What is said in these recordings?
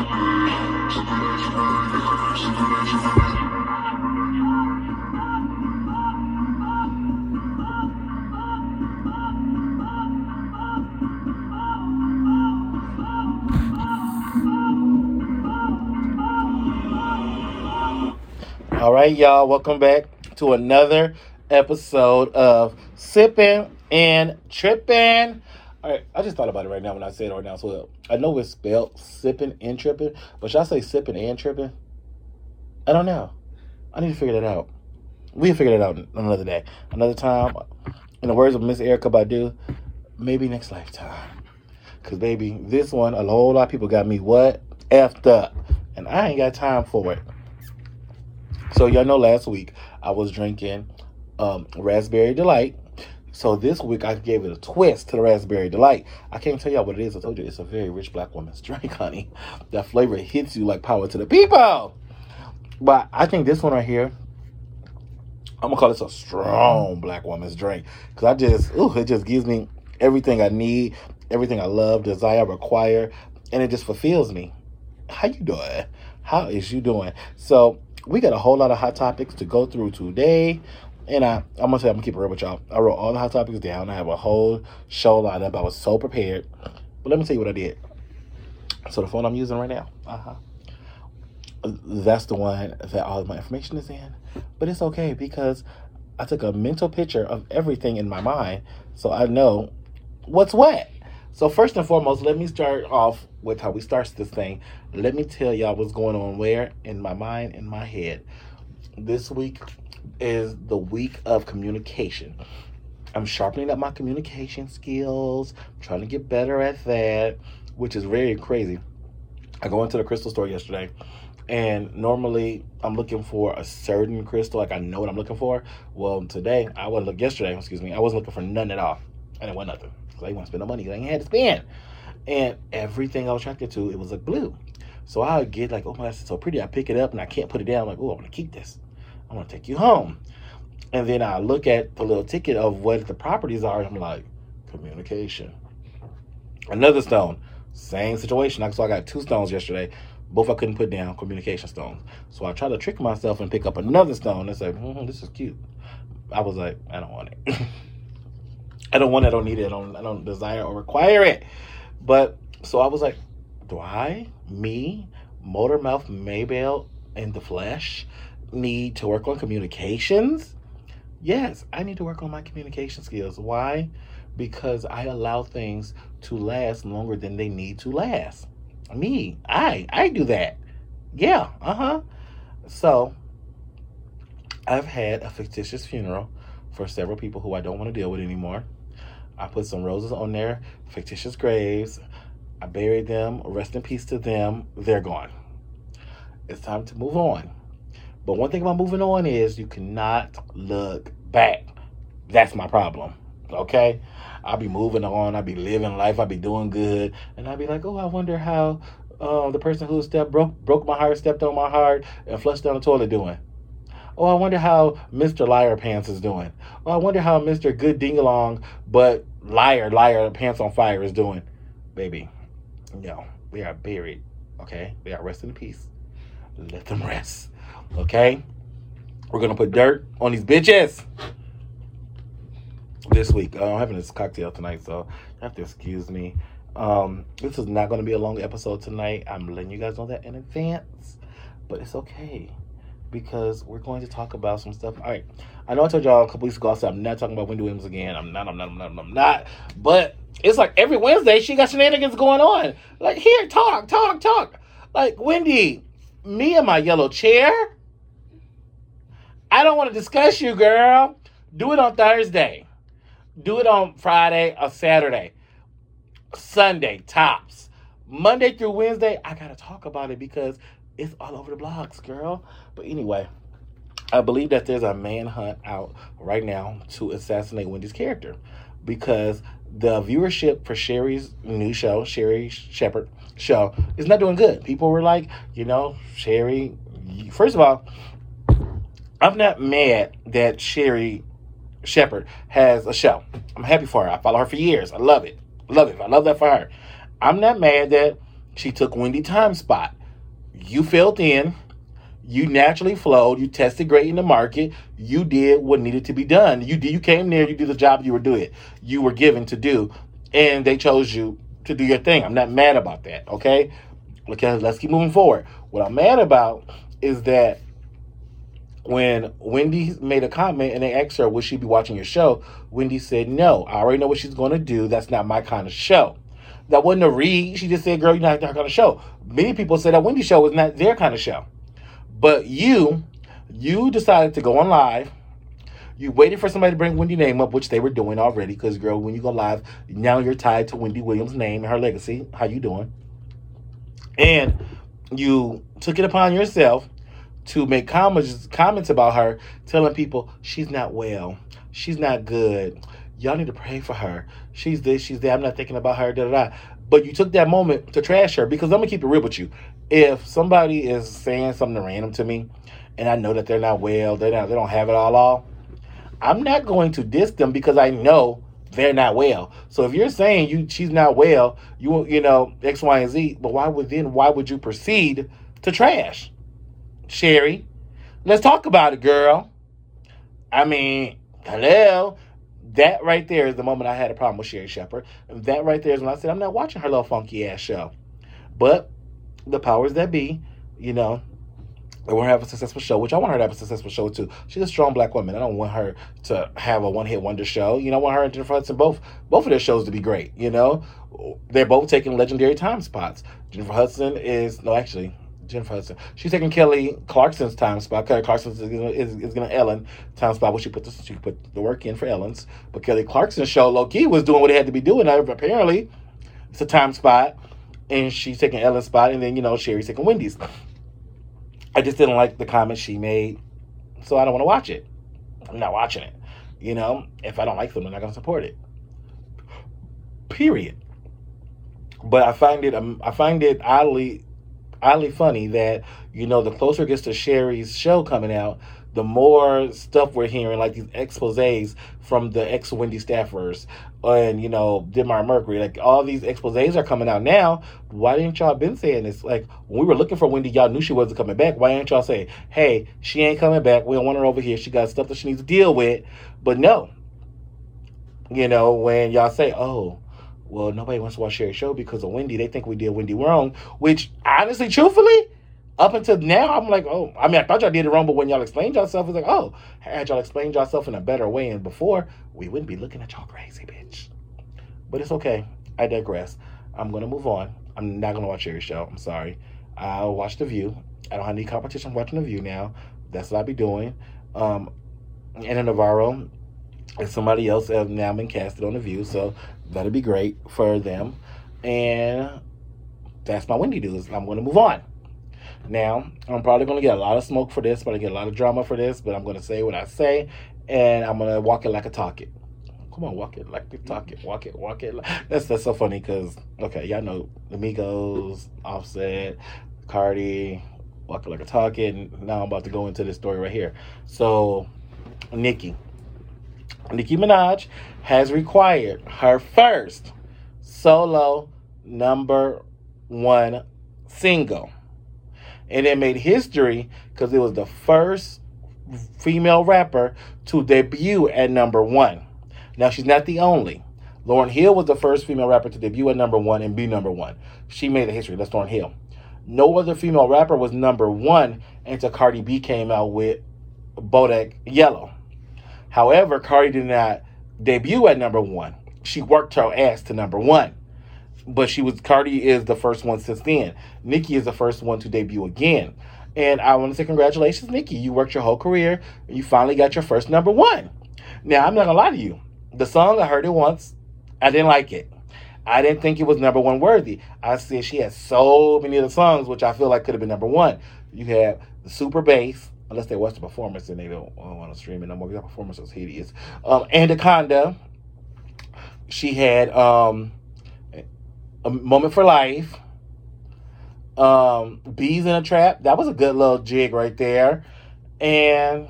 All right, y'all, welcome back to another episode of Sipping and Tripping. All right, I just thought about it right now when I said it right now. So I know it's spelled sipping and tripping, but should I say sipping and tripping? I don't know. I need to figure that out. We'll figure that out another day, another time. In the words of Miss Erykah Badu, maybe next lifetime. Cause baby, this one, a whole lot of people got me what effed up, and I ain't got time for it. So y'all know last week I was drinking um, Raspberry Delight. So this week I gave it a twist to the Raspberry Delight. I can't tell y'all what it is. I told you it's a very rich black woman's drink, honey. That flavor hits you like power to the people. But I think this one right here, I'm gonna call this a strong black woman's drink because I just, ooh, it just gives me everything I need, everything I love, desire, require, and it just fulfills me. How you doing? How is you doing? So we got a whole lot of hot topics to go through today. And I, I'm gonna say I'm gonna keep it real with y'all. I wrote all the hot topics down. I have a whole show lined up. I was so prepared. But let me tell you what I did. So the phone I'm using right now, uh-huh. That's the one that all my information is in. But it's okay because I took a mental picture of everything in my mind so I know what's what. So first and foremost, let me start off with how we start this thing. Let me tell y'all what's going on where in my mind, in my head. This week is the week of communication. I'm sharpening up my communication skills, trying to get better at that, which is very crazy. I go into the crystal store yesterday and normally I'm looking for a certain crystal, like I know what I'm looking for. Well, today I wasn't look yesterday, excuse me, I wasn't looking for none at all. And it went nothing. Because I want to spend no money. I ain't had to spend. And everything I was attracted to, it was like blue. So I would get like, oh my it's so pretty. I pick it up and I can't put it down. I'm like, oh, I want to keep this. I want to take you home. And then I look at the little ticket of what the properties are, I'm like, communication. Another stone, same situation. I so I got two stones yesterday. Both I couldn't put down, communication stones. So I tried to trick myself and pick up another stone and say, mm, this is cute. I was like, I don't want it. I don't want it, I don't need it, I don't, I don't desire or require it. But so I was like, do I, me, Motormouth Maybelle in the flesh, need to work on communications? Yes, I need to work on my communication skills. Why? Because I allow things to last longer than they need to last. Me, I, I do that. Yeah, uh huh. So, I've had a fictitious funeral for several people who I don't want to deal with anymore. I put some roses on their fictitious graves. I buried them. Rest in peace to them. They're gone. It's time to move on. But one thing about moving on is you cannot look back. That's my problem. Okay? I'll be moving on. I'll be living life. I'll be doing good. And I'll be like, oh, I wonder how uh, the person who stepped broke broke my heart, stepped on my heart, and flushed down the toilet doing. Oh, I wonder how Mr. Liar Pants is doing. Oh, I wonder how Mr. Good Dingalong, but liar, liar, pants on fire is doing. Baby, no, we are buried. Okay? We are resting in peace. Let them rest. Okay? We're gonna put dirt on these bitches this week. Uh, I'm having this cocktail tonight, so you have to excuse me. Um, this is not gonna be a long episode tonight. I'm letting you guys know that in advance, but it's okay because we're going to talk about some stuff. All right, I know I told y'all a couple weeks ago. I said I'm not talking about Wendy Williams again. I'm not. I'm not. I'm not. I'm not. But it's like every Wednesday she got shenanigans going on. Like here, talk, talk, talk. Like Wendy, me and my yellow chair. I don't want to discuss you, girl. Do it on Thursday. Do it on Friday or Saturday. Sunday, tops. Monday through Wednesday, I gotta talk about it because it's all over the blogs, girl. But anyway, I believe that there's a manhunt out right now to assassinate Wendy's character because the viewership for Sherri's new show, Sherri Shepherd show, is not doing good. People were like, you know, Sherri. First of all, I'm not mad that Sherri Shepherd has a show. I'm happy for her. I follow her for years. I love it. Love it. I love that for her. I'm not mad that she took Wendy time spot. You filled in. You naturally flowed. You tested great in the market. You did what needed to be done. You did. You came there. You did the job you were doing. You were given to do, and they chose you to do your thing. I'm not mad about that. Okay, okay. Let's keep moving forward. What I'm mad about is that when Wendy made a comment and they asked her, Would she be watching your show? Wendy said, No, I already know what she's going to do. That's not my kind of show. That wasn't a read. She just said, Girl, you're not that kind of show. Many people said that Wendy show was not their kind of show. But you, you decided to go on live. You waited for somebody to bring Wendy name up, which they were doing already. Because, girl, when you go live, now you're tied to Wendy Williams' name and her legacy. How you doing? And you took it upon yourself to make comments comments about her, telling people she's not well, she's not good. Y'all need to pray for her. She's this, she's that. I'm not thinking about her. Da da da. But you took that moment to trash her because I'm gonna keep it real with you. If somebody is saying something random to me, and I know that they're not well, they're not, they don't have it all all, I'm not going to diss them because I know they're not well. So if you're saying you she's not well, you you know X, Y, and Z, but why would then why would you proceed to trash? Sherri? Let's talk about it, girl. I mean, hello. That right there is the moment I had a problem with Sherri Shepherd. And that right there is when I said, I'm not watching her little funky ass show. But the powers that be, you know, they want her to have a successful show, which I want her to have a successful show too. She's a strong black woman. I don't want her to have a one hit wonder show. You know, I want her and Jennifer Hudson both both of their shows to be great. You know, they're both taking legendary time spots. Jennifer Hudson is no, actually, Jennifer Hudson. She's taking Kelly Clarkson's time spot. Kelly Clarkson is, is, is going to Ellen time spot where she put the she put the work in for Ellen's. But Kelly Clarkson's show, low key, was doing what it had to be doing. Apparently, it's a time spot, and she's taking Ellen's spot, and then you know Sherri's taking Wendy's. I just didn't like the comment she made, so I don't want to watch it. I'm not watching it. You know, if I don't like them, I'm not going to support it. Period. But I find it um, I find it oddly oddly funny that you know the closer it gets to Sherri's show coming out, the more stuff we're hearing, like these exposes from the ex Wendy staffers and you know Denmark Mercury, like all these exposes are coming out now. Why didn't y'all been saying this? Like when we were looking for Wendy, y'all knew she wasn't coming back. Why didn't y'all say, "Hey, she ain't coming back. We don't want her over here. She got stuff that she needs to deal with." But no, you know when y'all say, "Oh." Well, nobody wants to watch Sherri's show because of Wendy. They think we did Wendy wrong, which honestly, truthfully, up until now, I'm like, oh, I mean, I thought y'all did it wrong, but when y'all explained yourself, it's like, oh, had y'all explained yourself in a better way and before, we wouldn't be looking at y'all crazy, bitch. But it's okay. I digress. I'm gonna move on. I'm not gonna watch Sherri's show. I'm sorry. I'll watch The View. I don't have any competition watching The View now. That's what I'll be doing. Um, Ana Navarro and somebody else have now been casted on The View, so that'll be great for them. And that's my Wendy news. I'm going to move on. Now, I'm probably going to get a lot of smoke for this, but I get a lot of drama for this, but I'm going to say what I say, and I'm going to walk it like I talk it. Come on, walk it like you talk it. Walk it, walk it. That's that's so funny because okay, y'all know the Migos, Offset, Cardi, walk it like I talk it. And now I'm about to go into this story right here. So, Nicki, Nicki Minaj has required her first solo number one single. And it made history because it was the first female rapper to debut at number one. Now, she's not the only. Lauryn Hill was the first female rapper to debut at number one and be number one. She made the history. That's Lauryn Hill. No other female rapper was number one until Cardi B came out with Bodak Yellow. However, Cardi did not debut at number one. She worked her ass to number one. But she was Cardi is the first one since then. Nicki is the first one to debut again. And I want to say congratulations, Nicki. You worked your whole career you finally got your first number one. Now I'm not gonna lie to you. The song I heard it once, I didn't like it. I didn't think it was number one worthy. I said she had so many other songs which I feel like could have been number one. You have the super bass, unless they watch the performance and they don't, don't want to stream it no more because that performance was hideous. Um, Anaconda, she had um, a moment for life. Um, bees in a trap. That was a good little jig right there, and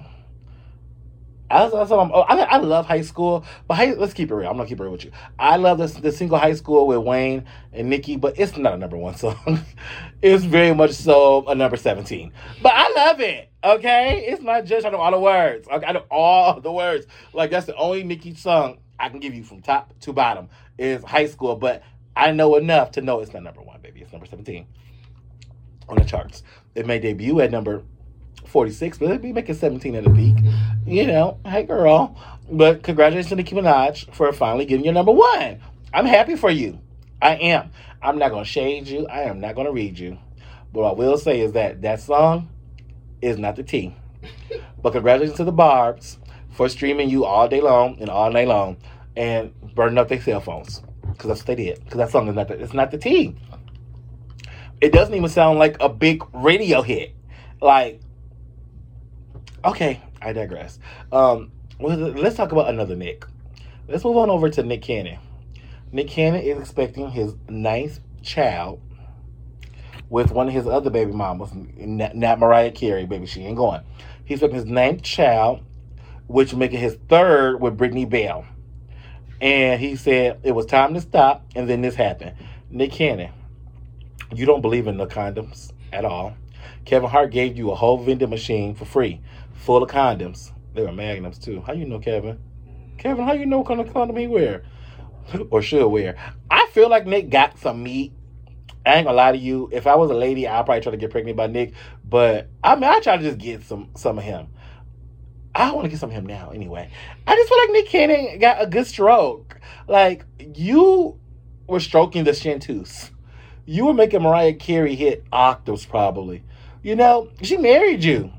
I'm, oh, I, I love high school, but high, let's keep it real. I'm gonna keep it real with you. I love this the single high school with Wayne and Nicki, but it's not a number one song. it's very much so a number 17. But I love it. Okay, it's not just I know all the words. I know all the words. Like that's the only Nicki song I can give you from top to bottom is high school, but I know enough to know it's not number one, baby. It's number 17 on the charts. It may debut at number 46, but it'd be making 17 at a peak. You know, hey girl. But congratulations to Nicki Minaj for finally getting your number one. I'm happy for you. I am. I'm not going to shade you. I am not going to read you. But what I will say is that that song is not the T. But congratulations to the Barbs for streaming you all day long and all night long and burning up their cell phones. Because that's what they did. Because that song is not the, it's not the T. It doesn't even sound like a big radio hit. Like, okay, I digress. Um, let's talk about another Nick. Let's move on over to Nick Cannon. Nick Cannon is expecting his ninth child with one of his other baby mamas, not Mariah Carey, baby. She ain't going. He's expecting his ninth child, which making his third with Brittany Bell. And he said it was time to stop, and then this happened. Nick Cannon, you don't believe in the condoms at all. Kevin Hart gave you a whole vending machine for free, full of condoms. They were magnums too. How you know, Kevin? Kevin, how you know what kind of condom he wear or should wear? I feel like Nick got some meat. I ain't gonna lie to you. If I was a lady, I'd probably try to get pregnant by Nick. But I mean, I try to just get some some of him. I want to get some of him now. Anyway, I just feel like Nick Cannon got a good stroke. Like you were stroking the chanteuse. You were making Mariah Carey hit octaves, probably. You know, she married you.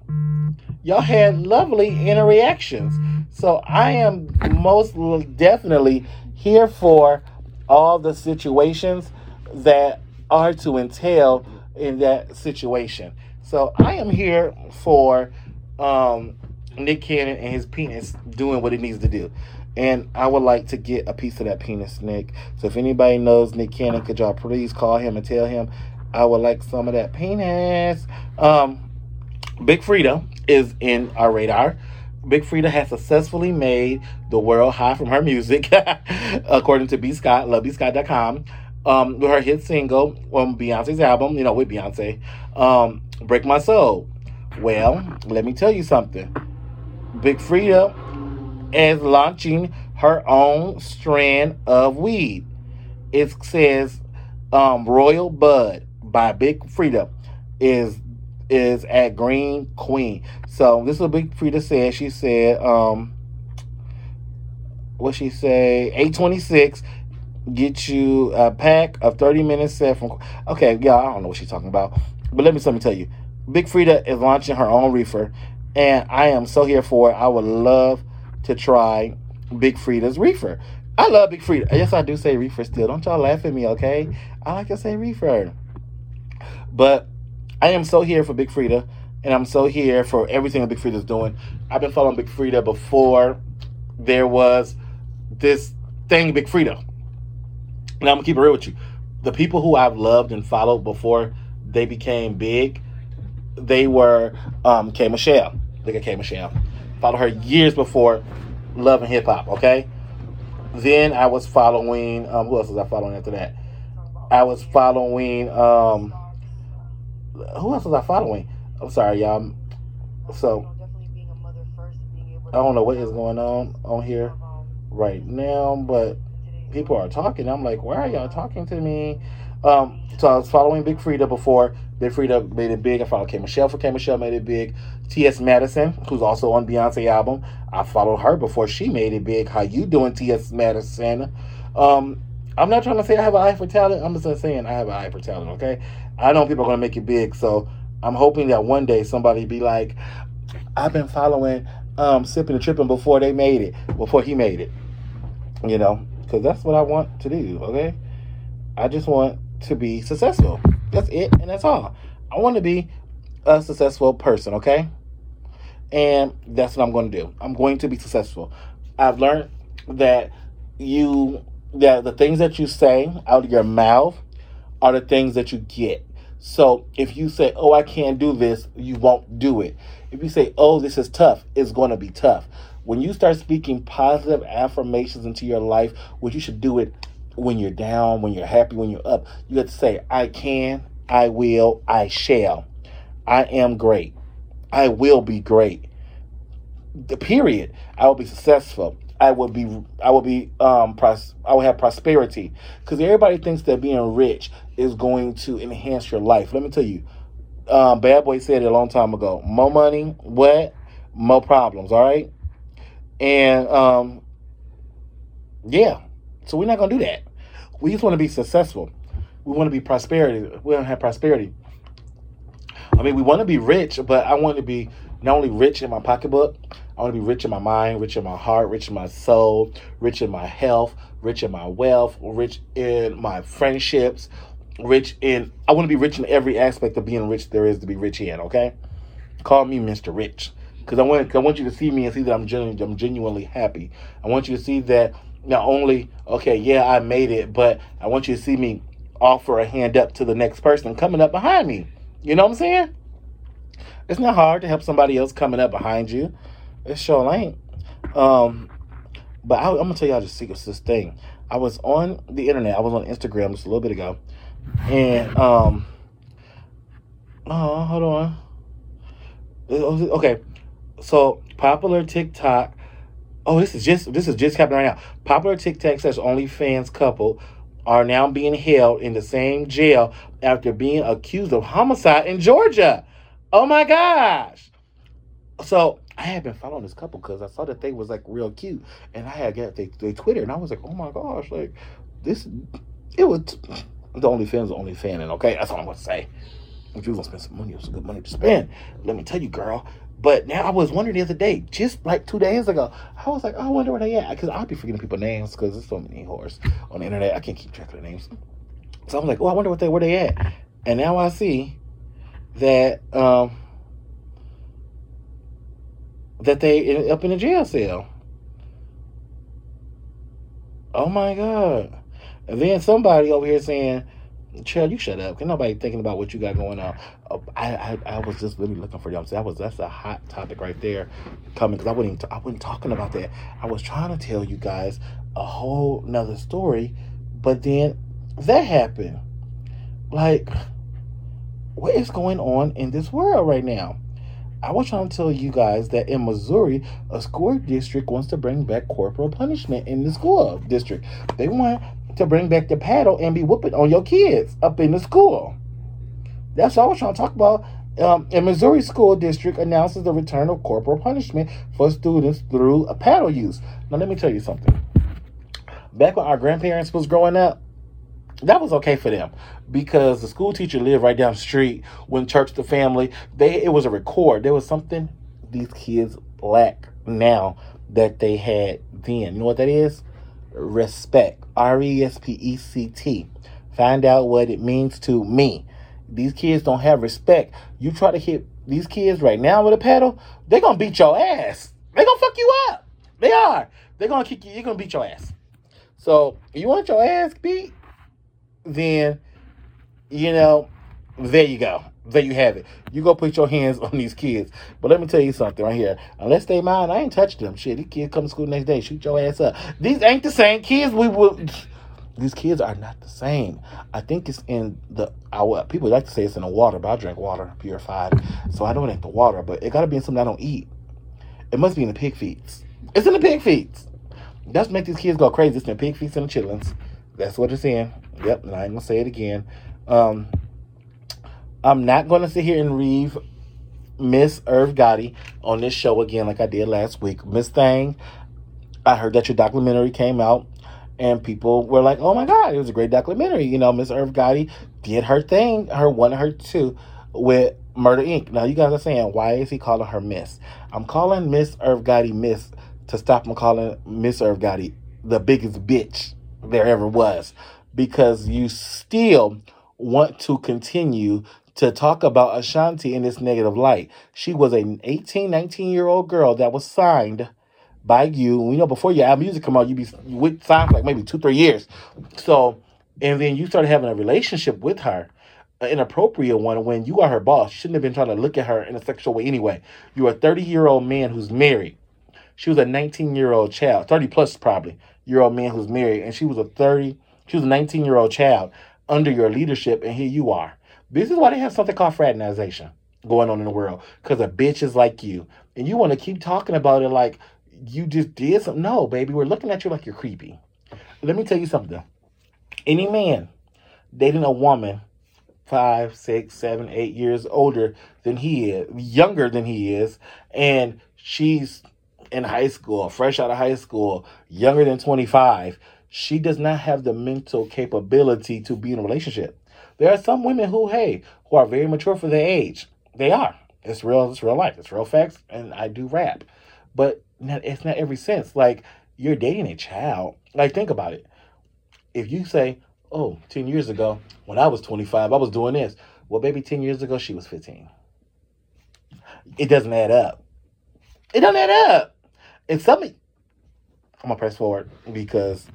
Y'all had lovely interactions. So I am most definitely here for all the situations that are to entail in that situation. So I am here for um, Nick Cannon and his penis doing what it needs to do. And I would like to get a piece of that penis, Nick. So if anybody knows Nick Cannon, could y'all please call him and tell him I would like some of that penis. Um, Big Freedia is in our radar. Big Freedia has successfully made the world high from her music, according to B. Scott, lovebscott.com, um, with her hit single on Beyonce's album, you know, with Beyonce, um, Break My Soul. Well, let me tell you something. Big Freedia is launching her own strand of weed. It says um, Royal Bud by Big Freedia is is at Green Queen. So this is what Big Freedia said. She said, um, what she say? Eight twenty six. Get you a pack of thirty minutes set from. Okay, yeah, I don't know what she's talking about, but let me let me tell you. Big Freedia is launching her own reefer, and I am so here for it. I would love to try Big Freedia's reefer. I love Big Freedia Yes, I do say reefer still. Don't y'all laugh at me, okay? I like to say reefer. But I am so here for Big Freedia, and I'm so here for everything that Big Freedia's doing. I've been following Big Freedia before there was this thing, Big Freedia. And I'm gonna keep it real with you. The people who I've loved and followed before they became big, they were um, K Michelle. Look at K Michelle. Followed her years before Love and Hip Hop. Okay. Then I was following. Um, who else was I following after that? I was following. Um, who else was I following? I'm sorry, y'all. So I don't know what is going on on here right now, but people are talking. I'm like, why are y'all talking to me? Um, so I was following Big Freedia before Big Freedia made it big. I followed K Michelle for K Michelle made it big. T.S. Madison, who's also on Beyonce album, I followed her before she made it big. How you doing, T.S. Madison? Um, I'm not trying to say I have an eye for talent. I'm just saying I have an eye for talent. Okay, I know people are gonna make it big, so I'm hoping that one day somebody be like, I've been following um, sipping and tripping before they made it, before he made it. You know, because that's what I want to do. Okay, I just want to be successful. That's it, and that's all. I want to be a successful person. Okay, and that's what I'm going to do. I'm going to be successful. I've learned that you that the things that you say out of your mouth are the things that you get. So if you say, "Oh, I can't do this," you won't do it. If you say, "Oh, this is tough," it's going to be tough. when you start speaking positive affirmations into your life, which you should do it when you're down, when you're happy, when you're up, you have to say, I can, I will, I shall. I am great. I will be great. The period. I will be successful. I will be I will be um pros- I will have prosperity because everybody thinks that being rich is going to enhance your life. Let me tell you, um, Bad Boy said it a long time ago. More money, what? More problems. All right, and um, yeah. So we're not gonna do that. We just want to be successful. We want to be prosperity. We to have prosperity. I mean, we want to be rich, but I want to be not only rich in my pocketbook, I want to be rich in my mind, rich in my heart, rich in my soul, rich in my health, rich in my wealth, rich in my friendships, rich in. I want to be rich in every aspect of being rich there is to be rich in. Okay, call me Mister Rich because I want I want you to see me and see that I'm genuinely I'm genuinely happy. I want you to see that not only okay, yeah, I made it, but I want you to see me offer a hand up to the next person coming up behind me. You know what I'm saying? It's not hard to help somebody else coming up behind you. It sure ain't. Um, but I, am gonna tell y'all the secret to this thing. I was on the internet. I was on Instagram just a little bit ago, and um, oh, hold on. Okay, so popular TikTok. Oh, this is just this is just happening right now. Popular TikTok says OnlyFans couple are now being held in the same jail after being accused of homicide in Georgia. Oh my gosh! So I had been following this couple because I saw that they was like real cute, and I had got they, they Twitter, and I was like, oh my gosh, like this, it was the only fans, the only fan, and okay, that's all I'm gonna say. If you gonna spend some money, it's a good money to spend. Let me tell you, girl. But now I was wondering the other day, just like two days ago, I was like, oh, I wonder where they at, because I'll be forgetting people names because there's so many whores on the internet. I can't keep track of the names. So I was like, oh, I wonder what they where they at, and now I see that um that they up in a jail cell. Oh my god! And then somebody over here saying Chill, you shut up. Can nobody thinking about what you got going on? Uh, I, I I was just really looking for y'all. That was that's a hot topic right there, coming because I even, I wasn't talking about that. I was trying to tell you guys a whole nother story, but then that happened. Like, what is going on in this world right now? I was trying to tell you guys that in Missouri, a school district wants to bring back corporal punishment in the school district. They want to bring back the paddle and be whooping on your kids up in the school. That's what I was trying to talk about. Um, a Missouri school district announces the return of corporal punishment for students through a paddle use. Now, let me tell you something. Back when our grandparents was growing up, that was okay for them because the school teacher lived right down the street. When church the family, they it was a record. There was something these kids lack now that they had then. You know what that is? Respect. R E S P E C T. Find out what it means to me. These kids don't have respect. You try to hit these kids right now with a paddle, they're gonna beat your ass. They're gonna fuck you up. They are. They're gonna kick you. You're gonna beat your ass. So you want your ass beat, then you know, there you go. There you have it. You go put your hands on these kids. But let me tell you something right here. Unless they mind, I ain't touched them. Shit, these kids come to school next day, shoot your ass up. These ain't the same kids we would. These kids are not the same. I think it's in the our people like to say it's in the water, but I drink water purified, so I don't ain't the water. But it got to be in something I don't eat. It must be in the pig feeds. It's in the pig feeds. That's make these kids go crazy. It's in the pig feeds and the chitlins. That's what it's in. Yep, and I ain't gonna say it again. Um, I'm not going to sit here and read Miss Irv Gotti on this show again like I did last week. Miss Thang, I heard that your documentary came out and people were like, oh my God, it was a great documentary. You know, Miss Irv Gotti did her thing, her one, her two with Murder Inc. Now, you guys are saying, why is he calling her Miss? I'm calling Miss Irv Gotti Miss to stop him calling Miss Irv Gotti the biggest bitch there ever was because you still want to continue to talk about Ashanti in this negative light. She was an 18, 19 year old girl that was signed by you. We know before your album music come out, you'd be with signed for like maybe two, three years. So, and then you started having a relationship with her, an inappropriate one, when you are her boss. You shouldn't have been trying to look at her in a sexual way anyway. You're a 30 year old man who's married. She was a 19 year old child, 30 plus probably year old man who's married, and she was a 30, she was a 19 year old child under your leadership, and here you are. This is why they have something called fraternization going on in the world because of bitches like you, and you want to keep talking about it like you just did something. No, baby, we're looking at you like you're creepy. Let me tell you something. Any man dating a woman five, six, seven, eight years older than he is, younger than he is, and she's in high school, fresh out of high school, younger than 25, she does not have the mental capability to be in a relationship. There are some women who, hey, who are very mature for their age. They are. It's real, it's real life, it's real facts, and I do rap. But it's not every sense. Like, you're dating a child. Like, think about it. If you say, oh, 10 years ago, when I was 25, I was doing this. Well, baby, 10 years ago, she was 15. It doesn't add up. It doesn't add up. And some, I'm gonna press forward because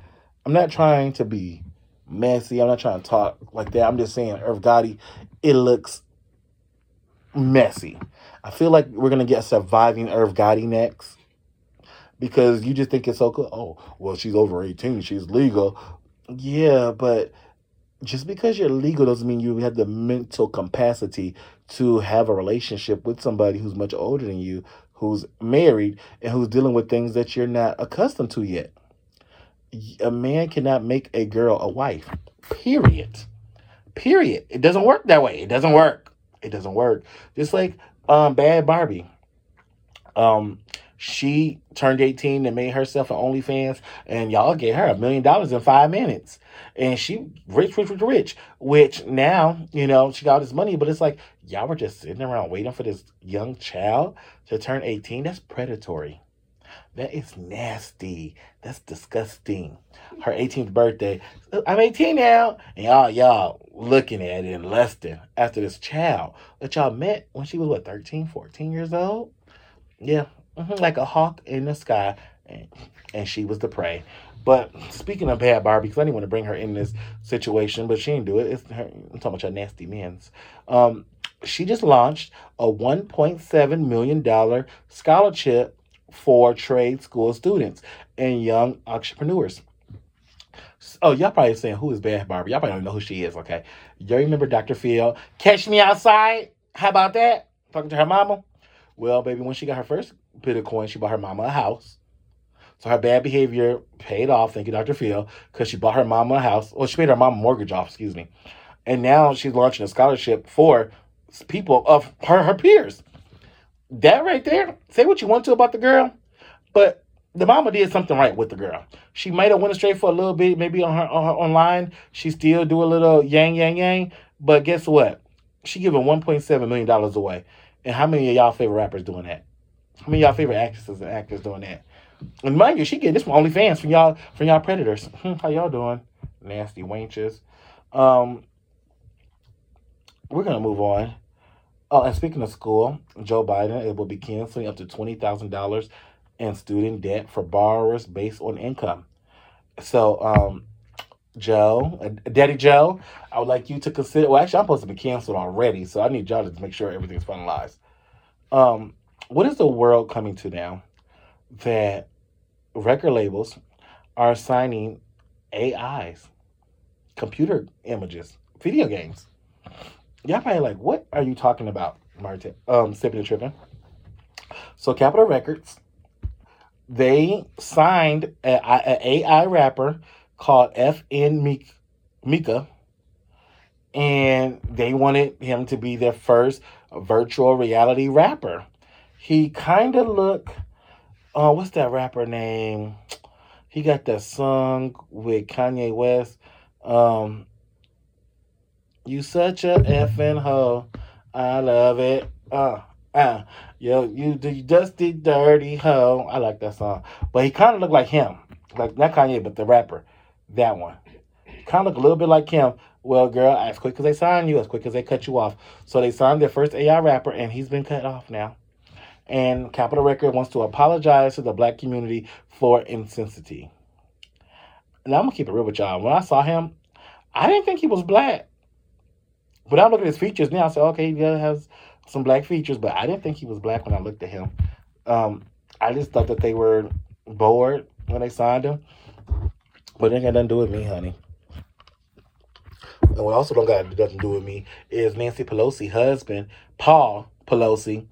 I'm not trying to be messy. I'm not trying to talk like that. I'm just saying, Irv Gotti, it looks messy. I feel like we're gonna get surviving Irv Gotti next because you just think it's so cool. Oh, well, she's over 18, she's legal. Yeah, but just because you're legal doesn't mean you have the mental capacity to have a relationship with somebody who's much older than you, who's married, and who's dealing with things that you're not accustomed to yet. A man cannot make a girl a wife. Period. Period. It doesn't work that way. It doesn't work. It doesn't work. Just like um Bad Barbie. Um she turned 18 and made herself an OnlyFans, and y'all gave her a million dollars in five minutes. And she rich, rich, rich, rich. Which now, you know, she got this money, but it's like y'all were just sitting around waiting for this young child to turn 18. That's predatory. That is nasty. That's disgusting. Her 18th birthday. I'm 18 now. And y'all, y'all looking at it in lusting after this child that y'all met when she was what, 13, 14 years old? Yeah, hmm like a hawk in the sky, and, and she was the prey. But speaking of bad Barbie, because I didn't want to bring her in this situation, but she didn't do it. It's her, I'm talking about your nasty men's. Um, she just launched a 1.7 million dollar scholarship for trade school students and young entrepreneurs. Oh, y'all probably saying who is Bad Barbie? Y'all probably don't know who she is. Okay, y'all remember Dr. Phil? Catch me outside. How about that? Talking to her mama. Well, baby, when she got her first bit of coin, she bought her mama a house. So her bad behavior paid off, thank you, Dr. Phil, because she bought her mama a house. Well, she paid her mama mortgage off, excuse me. And now she's launching a scholarship for people of her, her peers. That right there, say what you want to about the girl, but the mama did something right with the girl. She might have went astray for a little bit, maybe on her, on her online. She still do a little yang yang yang, but guess what? She giving one point seven million dollars away. And how many of y'all favorite rappers doing that? How many of y'all favorite actresses and actors doing that? And mind you, she getting this from OnlyFans from y'all from y'all predators. How y'all doing? Nasty wenches. Um, we're gonna move on. Oh, and speaking of school, Joe Biden it will be canceling up to twenty thousand dollars in student debt for borrowers based on income. So, um, Joe, uh, Daddy Joe, I would like you to consider. Well, actually, I'm supposed to be canceled already, so I need y'all to make sure everything's finalized. Um, what is the world coming to now that record labels are signing AIs, computer images, video games? Y'all probably like, what are you talking about, Martin? Um, sipping and tripping. So, Capitol Records, they signed an AI rapper called FN Meka, and they wanted him to be their first virtual reality rapper. He kind of look, uh, what's that rapper name? He got that song with Kanye West. Um, you such a effing hoe. I love it. Uh, uh, yo, you the dusty dirty hoe. I like that song, but he kind of looked like him, like not Kanye, but the rapper. That one. Kind of look a little bit like him. Well, girl, as quick as they signed you, as quick as they cut you off. So they signed their first AI rapper, and he's been cut off now. And Capitol Record wants to apologize to the black community for insensitivity. Now I'm gonna keep it real with y'all. When I saw him, I didn't think he was black. But I'm looking at his features now. I said, okay, he has some black features, but I didn't think he was black when I looked at him. Um, I just thought that they were bored when they signed him. But it ain't got nothing to do with me, honey. And what also don't got nothing to do with me is Nancy Pelosi husband, Paul Pelosi,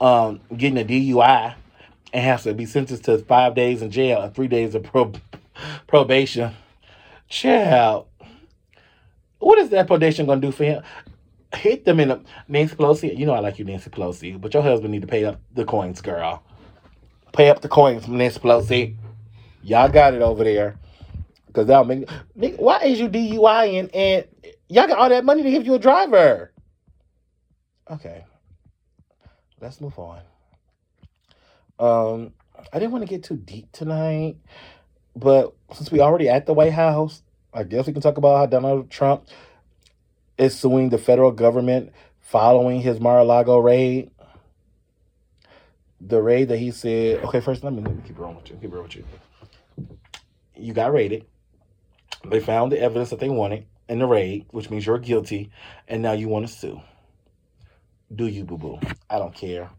um, getting a DUI and has to be sentenced to five days in jail and three days of pro- probation. Child, what is that probation gonna do for him? Hit them in the Nancy Pelosi. You know I like you, Nancy Pelosi, but your husband need to pay up the coins, girl. Pay up the coins, from Nancy Pelosi. Y'all got it over there. Cause that'll make why is you DUI and, and y'all got all that money to give you a driver? Okay. Let's move on. Um, I didn't want to get too deep tonight, but since we already at the White House, I guess we can talk about how Donald Trump is suing the federal government following his Mar-a-Lago raid. The raid that he said, okay, first let me, let me keep rolling with you. Keep rolling with you. You got raided. They found the evidence that they wanted in the raid, which means you're guilty, and now you want to sue. Do you, boo boo? I don't care.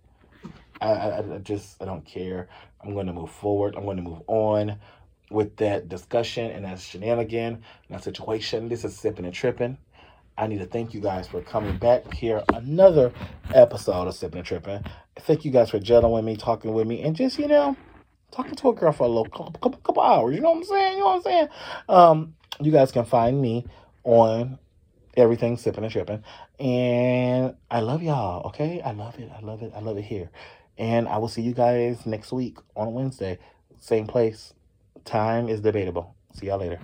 I, I, I just I don't care. I'm going to move forward. I'm going to move on with that discussion and that shenanigan and that situation. This is sipping and tripping. I need to thank you guys for coming back here another episode of Sipping and Tripping. Thank you guys for gelling with me, talking with me, and just you know talking to a girl for a little couple, couple, hours. You know what I'm saying? You know what I'm saying? Um, you guys can find me on everything sipping and tripping. And I love y'all, okay? I love it. I love it. I love it here. And I will see you guys next week on Wednesday. Same place. Time is debatable. See y'all later.